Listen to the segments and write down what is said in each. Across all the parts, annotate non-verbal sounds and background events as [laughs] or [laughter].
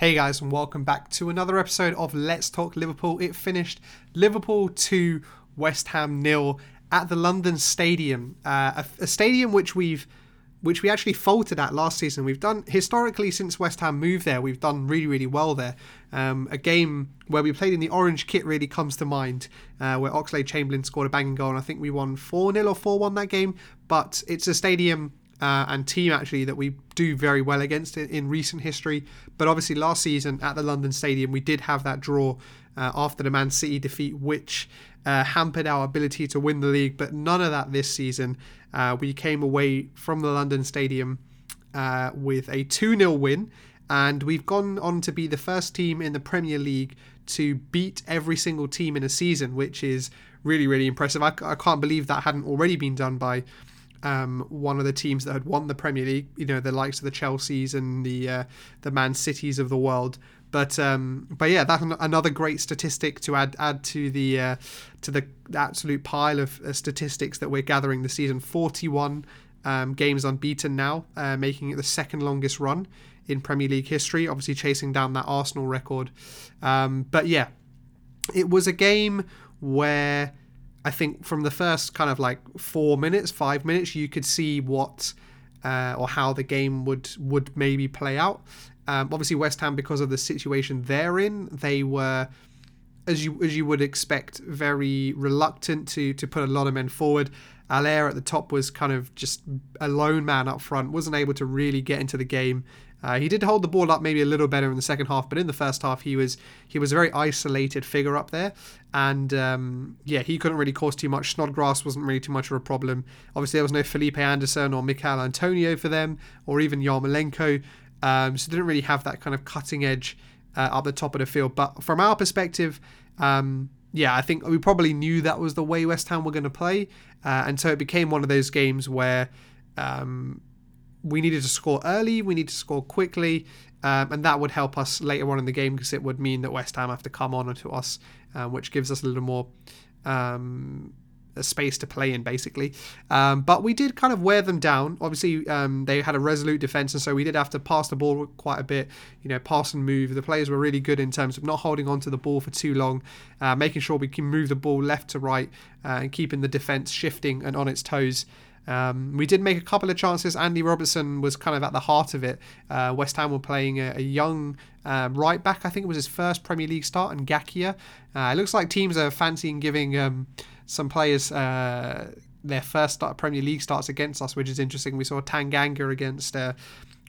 Hey guys, and welcome back to another episode of Let's Talk Liverpool. It finished Liverpool 2, West Ham nil at the London Stadium, uh, a, a, stadium which we've which we actually faltered at last season. We've done historically since West Ham moved there, we've done really really well there. Um, a game where we played in the orange kit really comes to mind, uh, where Oxlade Chamberlain scored a banging goal, and I think we won 4 0 or 4 1 that game. But it's a stadium uh, and team actually that we do very well against in, recent history. But obviously, last season at the London Stadium, we did have that draw uh, after the Man City defeat, which uh, hampered our ability to win the league. But none of that this season. Uh, we came away from the London Stadium uh, with a 2 0 win. And we've gone on to be the first team in the Premier League to beat every single team in a season, which is really, really impressive. I, I can't believe that hadn't already been done by um, one of the teams that had won the Premier League, you know, the likes of the Chelseas and the uh, the Man Cities of the world. But um, but yeah, that's another great statistic to add add to the uh, to the absolute pile of uh, statistics that we're gathering this season. Forty one um, games unbeaten now, uh, making it the second longest run in Premier League history. Obviously, chasing down that Arsenal record. Um, but yeah, it was a game where I think from the first kind of like four minutes, five minutes, you could see what uh, or how the game would would maybe play out. Um, obviously, West Ham, because of the situation they're in, they were, as you as you would expect, very reluctant to to put a lot of men forward. Haller at the top was kind of just a lone man up front, wasn't able to really get into the game uh, he did hold the ball up maybe a little better in the second half, but in the first half he was he was a very isolated figure up there, and um, yeah, he couldn't really cause too much. Snodgrass wasn't really too much of a problem. Obviously, there was no Felipe Anderson or Michail Antonio for them, or even Yarmolenko, um, so didn't really have that kind of cutting edge uh, up the top of the field. But from our perspective, um, yeah, I think we probably knew that was the way West Ham were going to play, uh, and so it became one of those games where. Um, we needed to score early, we need to score quickly, um, and that would help us later on in the game because it would mean that West Ham have to come on to us, uh, which gives us a little more um, a space to play in, basically. Um, but we did kind of wear them down. Obviously, um, they had a resolute defense, and so we did have to pass the ball quite a bit. You know, pass and move. The players were really good in terms of not holding on to the ball for too long, uh, making sure we can move the ball left to right, uh, and keeping the defense shifting and on its toes. Um, we did make a couple of chances. Andy Robertson was kind of at the heart of it. Uh, West Ham were playing a, a young um, right back. I think it was his first Premier League start, and Ngakia. Uh, it looks like teams are fancying giving um, some players uh, their first start, Premier League starts against us, which is interesting. We saw Tanganga against uh,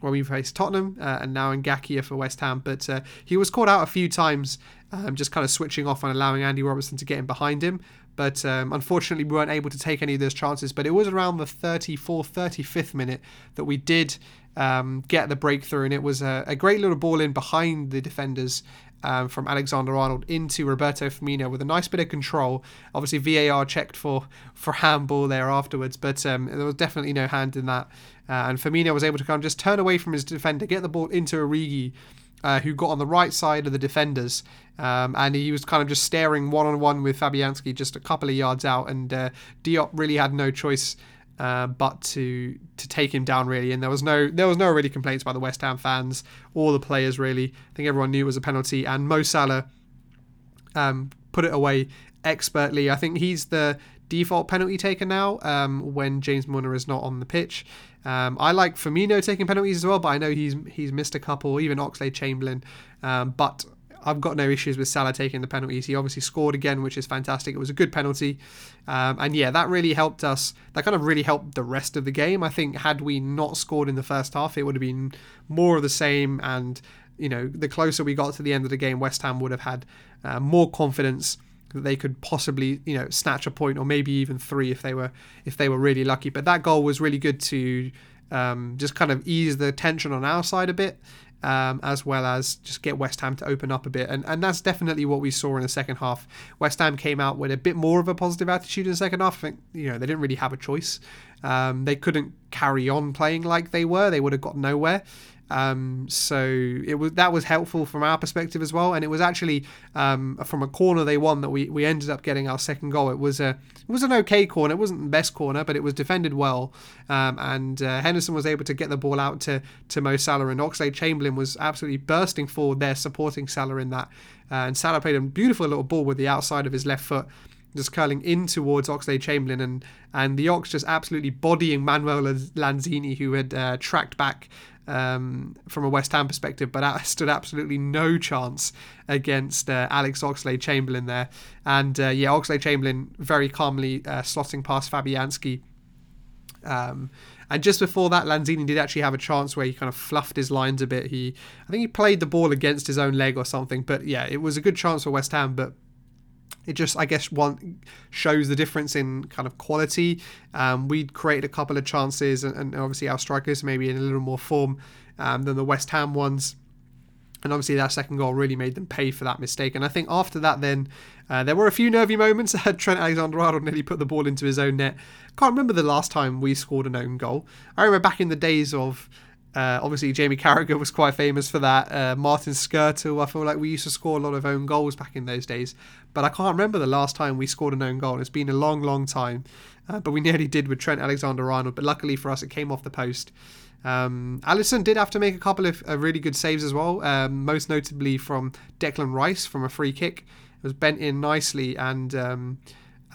when we faced Tottenham, uh, and now Ngakia for West Ham. But uh, he was caught out a few times, um, just kind of switching off and allowing Andy Robertson to get in behind him. But um, unfortunately, we weren't able to take any of those chances. But it was around the 34th, 35th minute that we did um, get the breakthrough, and it was a, a, great little ball in behind the defenders. Um, from Alexander Arnold into Roberto Firmino with a nice bit of control. Obviously, VAR checked for for handball there afterwards, but um, there was definitely no hand in that. Uh, and Firmino was able to kind of just turn away from his defender, get the ball into Origi, uh, who got on the right side of the defenders, um, and he was kind of just staring one on one with Fabianski just a couple of yards out, and uh, Diop really had no choice uh, but to to take him down really, and there was no there was no really complaints by the West Ham fans or the players really. I think everyone knew it was a penalty, and Mo Salah um, put it away expertly. I think he's the default penalty taker now um, when James Milner is not on the pitch. Um, I like Firmino taking penalties as well, but I know he's he's missed a couple, even Oxlade Chamberlain. Um, but I've got no issues with Salah taking the penalties. He obviously scored again, which is fantastic. It was a good penalty. Um, and yeah, that really helped us. That kind of really helped the rest of the game. I think had we not scored in the first half, it would have been more of the same. And, you know, the closer we got to the end of the game, West Ham would have had uh, more confidence they could possibly, you know, snatch a point or maybe even three if they were if they were really lucky. But that goal was really good to um, just kind of ease the tension on our side a bit, um, as well as just get West Ham to open up a bit. And and that's definitely what we saw in the second half. West Ham came out with a bit more of a positive attitude in the second half. I think you know they didn't really have a choice. Um, they couldn't carry on playing like they were. They would have got nowhere. Um, so it was that was helpful from our perspective as well, and it was actually um, from a corner they won that we, we ended up getting our second goal. It was a it was an okay corner. It wasn't the best corner, but it was defended well, um, and uh, Henderson was able to get the ball out to to Mo Salah, and Oxlade Chamberlain was absolutely bursting forward there, supporting Salah in that, uh, and Salah played a beautiful little ball with the outside of his left foot just curling in towards Oxlade Chamberlain and and the Ox just absolutely bodying Manuel Lanzini who had uh, tracked back um, from a West Ham perspective, but stood absolutely no chance against uh, Alex Oxlade Chamberlain there. And uh, yeah, Oxlade Chamberlain very calmly uh, slotting past Fabianski. Um, and just before that, Lanzini did actually have a chance where he kind of fluffed his lines a bit. He, I think he played the ball against his own leg or something. But yeah, it was a good chance for West Ham, but it just I guess one shows the difference in kind of quality. Um, we'd created a couple of chances, and, and, obviously our strikers maybe in a little more form um, than the West Ham ones. And obviously that second goal really made them pay for that mistake. And I think after that, then uh, there were a few nervy moments. [laughs] Trent Alexander-Arnold nearly put the ball into his own net. Can't remember the last time we scored an own goal. I remember back in the days of uh, obviously, Jamie Carragher was quite famous for that. Uh, Martin Skrtel, I feel like we used to score a lot of own goals back in those days. But I can't remember the last time we scored an own goal. It's been a long, long time. Uh, but we nearly did with Trent Alexander Arnold. But luckily for us, it came off the post. Um, Alisson did have to make a couple of uh, really good saves as well, um, most notably from Declan Rice from a free kick. It was bent in nicely and um,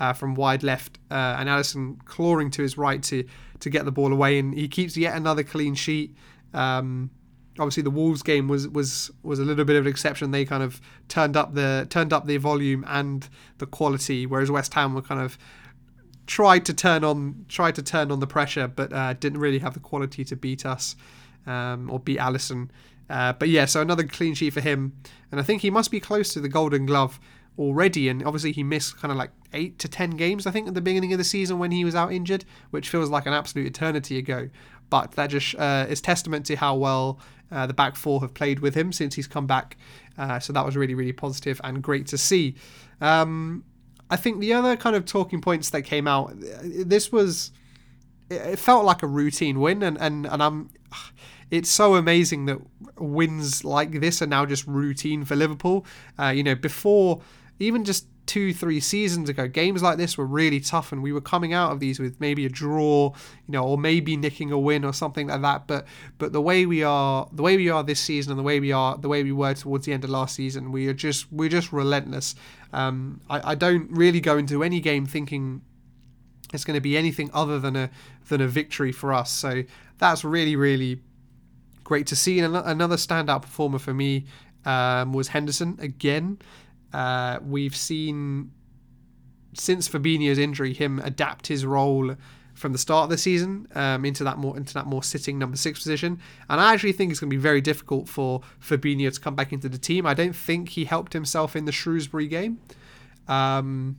uh, from wide left, uh, and Alisson clawing to his right to to get the ball away, and he keeps yet another clean sheet. Um, obviously, the Wolves game was was was a little bit of an exception. They kind of turned up the turned up the volume and the quality, whereas West Ham were kind of tried to turn on tried to turn on the pressure, but uh, didn't really have the quality to beat us um, or beat Alisson. Uh, but yeah, so another clean sheet for him, and I think he must be close to the Golden Glove already. And obviously, he missed kind of like eight to ten games, I think, at the beginning of the season when he was out injured, which feels like an absolute eternity ago. But that just uh, is testament to how well uh, the back four have played with him since he's come back. Uh, so that was really, really positive and great to see. Um, I think the other kind of talking points that came out, this was, it felt like a routine win, and and and I'm. It's so amazing that wins like this are now just routine for Liverpool. Uh, you know, before even just two, three seasons ago, games like this were really tough, and we were coming out of these with maybe a draw, you know, or maybe nicking a win or something like that. But but the way we are, the way we are this season, and the way we are, the way we were towards the end of last season, we are just we're just relentless. Um, I, I don't really go into any game thinking it's going to be anything other than a than a victory for us. So that's really really great to see. And another standout performer for me um, was Henderson again. Uh, we've seen since Fabinho's injury him adapt his role from the start of the season um, into that more into that more sitting number six position. And I actually think it's going to be very difficult for Fabinho to come back into the team. I don't think he helped himself in the Shrewsbury game. Um,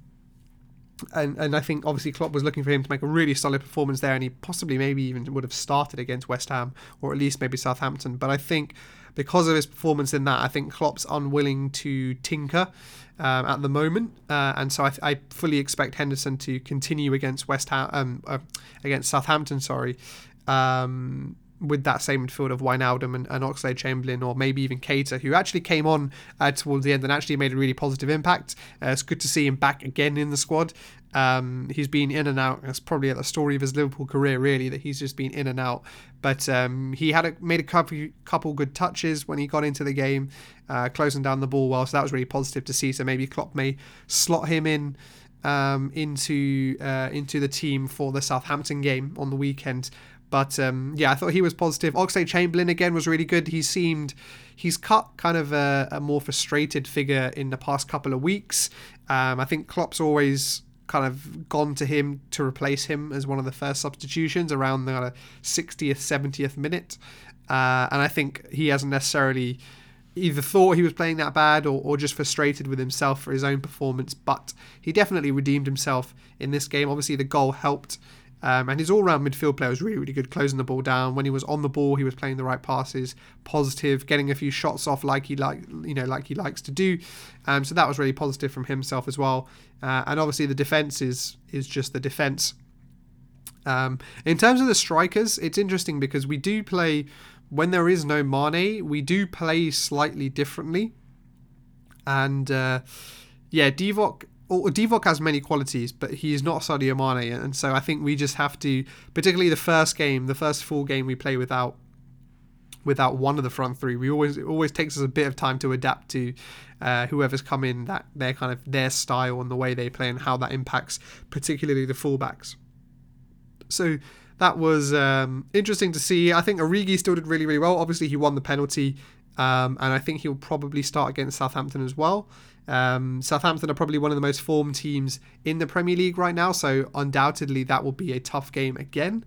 and and I think obviously Klopp was looking for him to make a really solid performance there, and he possibly maybe even would have started against West Ham or at least maybe Southampton. But I think because of his performance in that, I think Klopp's unwilling to tinker um, at the moment, uh, and so I, I, fully expect Henderson to continue against West Ham, um, uh, against Southampton. Sorry. Um, with that same midfield of Wijnaldum and, and Oxlade Chamberlain, or maybe even Keita, who actually came on uh, towards the end and actually made a really positive impact. Uh, it's good to see him back again in the squad. Um, he's been in and out. That's probably the story of his Liverpool career, really, that he's just been in and out. But um, he had a, made a couple, couple good touches when he got into the game, uh, closing down the ball well. So that was really positive to see. So maybe Klopp may slot him in um, into uh, into the team for the Southampton game on the weekend. But um, yeah, I thought he was positive. Oxlade Chamberlain again was really good. He seemed he's cut kind of a, a more frustrated figure in the past couple of weeks. Um, I think Klopp's always kind of gone to him to replace him as one of the first substitutions around the 60th, 70th minute. Uh, and I think he hasn't necessarily either thought he was playing that bad or, or just frustrated with himself for his own performance. But he definitely redeemed himself in this game. Obviously, the goal helped um, and his all-round midfield player was really, really good, closing the ball down. When he was on the ball, he was playing the right passes, positive, getting a few shots off like he like you know like he likes to do. Um, so that was really positive from himself as well. Uh, and obviously the defense is is just the defense. Um, in terms of the strikers, it's interesting because we do play when there is no Mane, we do play slightly differently. And uh, yeah, Divock Divock has many qualities, but he's not Sadio Mane, and so I think we just have to, particularly the first game, the first full game we play without without one of the front three. We always it always takes us a bit of time to adapt to uh, whoever's come in, that their kind of their style and the way they play and how that impacts particularly the fullbacks. So that was um, interesting to see. I think Origi still did really really well. Obviously he won the penalty, um, and I think he'll probably start against Southampton as well. Um, Southampton are probably one of the most formed teams in the Premier League right now, so undoubtedly that will be a tough game again.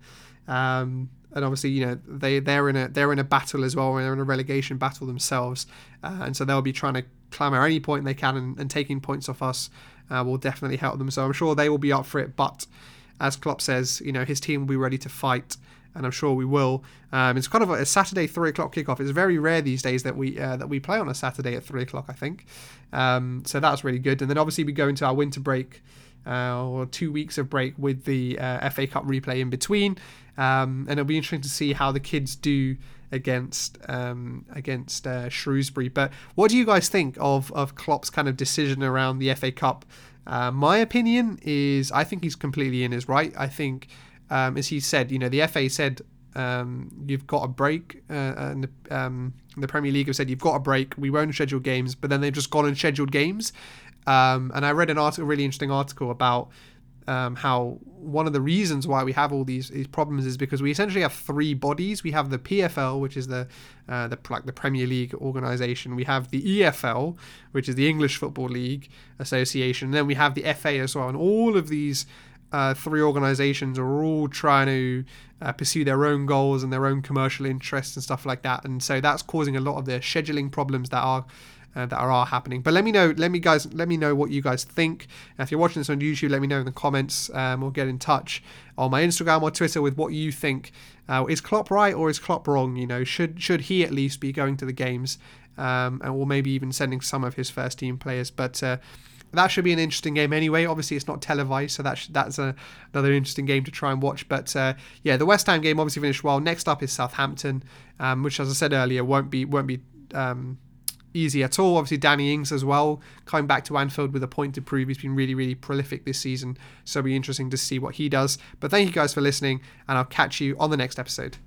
Um, and obviously, you know, they they're in a they're in a battle as well. And they're in a relegation battle themselves, uh, and so they'll be trying to clamour any point they can, and, and taking points off us uh, will definitely help them. So I'm sure they will be up for it. But as Klopp says, you know, his team will be ready to fight and I'm sure we will. Um, it's kind of a Saturday three o'clock kickoff. It's very rare these days that we uh, that we play on a Saturday at three o'clock. I think, um, so that's really good. And then obviously we go into our winter break. Uh, or two weeks of break with the uh, FA Cup replay in between, um, and it'll be interesting to see how the kids do against um, against uh, Shrewsbury. But what do you guys think of of Klopp's kind of decision around the FA Cup? Uh, my opinion is I think he's completely in his right. I think um, as he said, you know, the FA said um, you've got a break, uh, and the, um, the, Premier League have said you've got a break. We won't schedule games, but then they've just gone and scheduled games. Um, and I read an article, really interesting article about um, how one of the reasons why we have all these, these problems is because we essentially have three bodies. We have the PFL, which is the uh, the like the Premier League organization. We have the EFL, which is the English Football League Association. And then we have the FA as well. And all of these uh, three organizations are all trying to uh, pursue their own goals and their own commercial interests and stuff like that. And so that's causing a lot of the scheduling problems that are. Uh, that are, are happening, but let me know. Let me guys. Let me know what you guys think. And if you're watching this on YouTube, let me know in the comments, um, or get in touch on my Instagram or Twitter with what you think. Uh, is Klopp right or is Klopp wrong? You know, should should he at least be going to the games, um, or maybe even sending some of his first team players? But uh, that should be an interesting game anyway. Obviously, it's not televised, so that's that's a, another interesting game to try and watch. But uh, yeah, the West Ham game obviously finished well. Next up is Southampton, um, which, as I said earlier, won't be won't be um, easy at all. Obviously, Danny Ings as well coming back to Anfield with a point to prove. He's been really really prolific this season, so it'll be interesting to see what he does. But thank you guys for listening, and I'll catch you on the next episode.